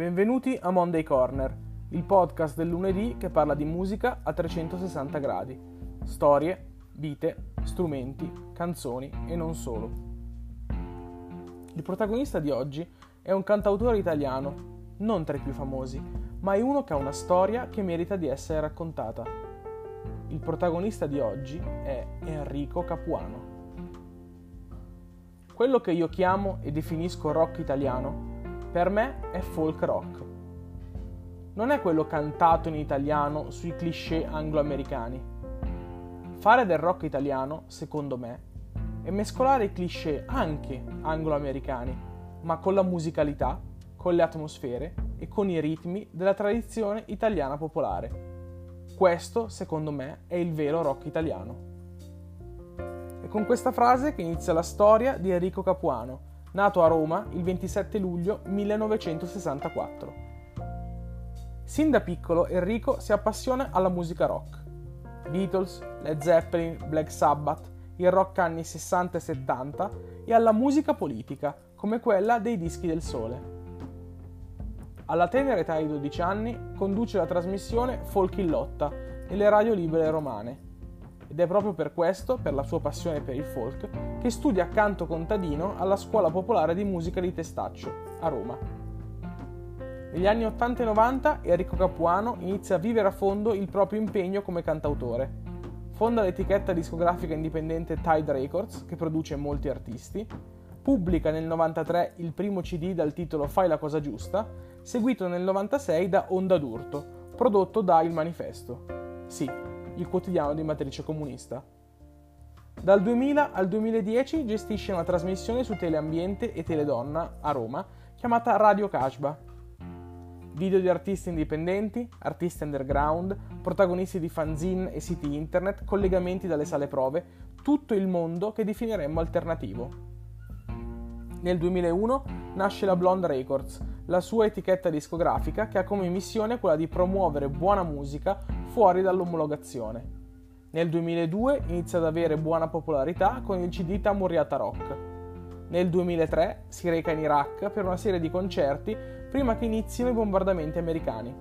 Benvenuti a Monday Corner, il podcast del lunedì che parla di musica a 360 gradi. Storie, vite, strumenti, canzoni e non solo. Il protagonista di oggi è un cantautore italiano, non tra i più famosi, ma è uno che ha una storia che merita di essere raccontata. Il protagonista di oggi è Enrico Capuano. Quello che io chiamo e definisco rock italiano per me è folk rock. Non è quello cantato in italiano sui cliché anglo-americani. Fare del rock italiano, secondo me, è mescolare i cliché anche anglo-americani, ma con la musicalità, con le atmosfere e con i ritmi della tradizione italiana popolare. Questo, secondo me, è il vero rock italiano. È con questa frase che inizia la storia di Enrico Capuano, nato a Roma il 27 luglio 1964. Sin da piccolo Enrico si appassiona alla musica rock. Beatles, Led Zeppelin, Black Sabbath, il rock anni 60 e 70 e alla musica politica, come quella dei dischi del sole. Alla tenera età di 12 anni conduce la trasmissione Folk in lotta nelle radio libere romane ed è proprio per questo, per la sua passione per il folk, che studia canto contadino alla Scuola Popolare di Musica di Testaccio, a Roma. Negli anni 80 e 90 Enrico Capuano inizia a vivere a fondo il proprio impegno come cantautore. Fonda l'etichetta discografica indipendente Tide Records, che produce molti artisti, pubblica nel 93 il primo CD dal titolo Fai la cosa giusta, seguito nel 96 da Onda d'Urto, prodotto da Il Manifesto. Sì, il quotidiano di matrice comunista. Dal 2000 al 2010 gestisce una trasmissione su Teleambiente e Teledonna a Roma chiamata Radio Kashba. Video di artisti indipendenti, artisti underground, protagonisti di fanzine e siti internet, collegamenti dalle sale prove, tutto il mondo che definiremmo alternativo. Nel 2001 nasce la Blonde Records, la sua etichetta discografica che ha come missione quella di promuovere buona musica fuori dall'omologazione. Nel 2002 inizia ad avere buona popolarità con il CD Tamuriata Rock. Nel 2003 si reca in Iraq per una serie di concerti prima che inizino i bombardamenti americani.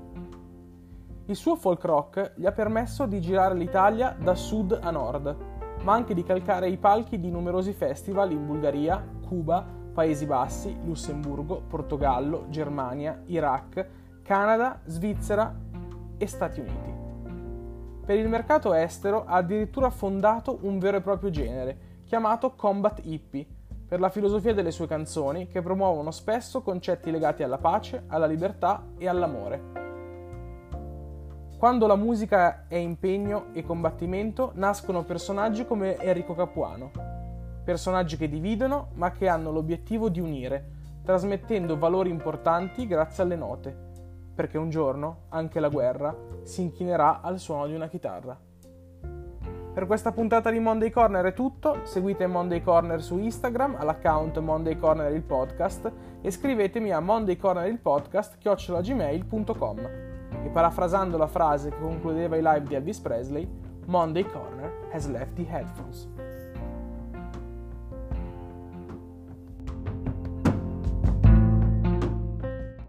Il suo folk rock gli ha permesso di girare l'Italia da sud a nord, ma anche di calcare i palchi di numerosi festival in Bulgaria, Cuba, Paesi Bassi, Lussemburgo, Portogallo, Germania, Iraq, Canada, Svizzera e Stati Uniti. Per il mercato estero ha addirittura fondato un vero e proprio genere, chiamato Combat Hippie, per la filosofia delle sue canzoni che promuovono spesso concetti legati alla pace, alla libertà e all'amore. Quando la musica è impegno e combattimento, nascono personaggi come Enrico Capuano, personaggi che dividono ma che hanno l'obiettivo di unire, trasmettendo valori importanti grazie alle note perché un giorno anche la guerra si inchinerà al suono di una chitarra. Per questa puntata di Monday Corner è tutto, seguite Monday Corner su Instagram all'account Monday Corner il podcast e scrivetemi a mondaycornerilpodcast.gmail.com e parafrasando la frase che concludeva i live di Elvis Presley, Monday Corner has left the headphones.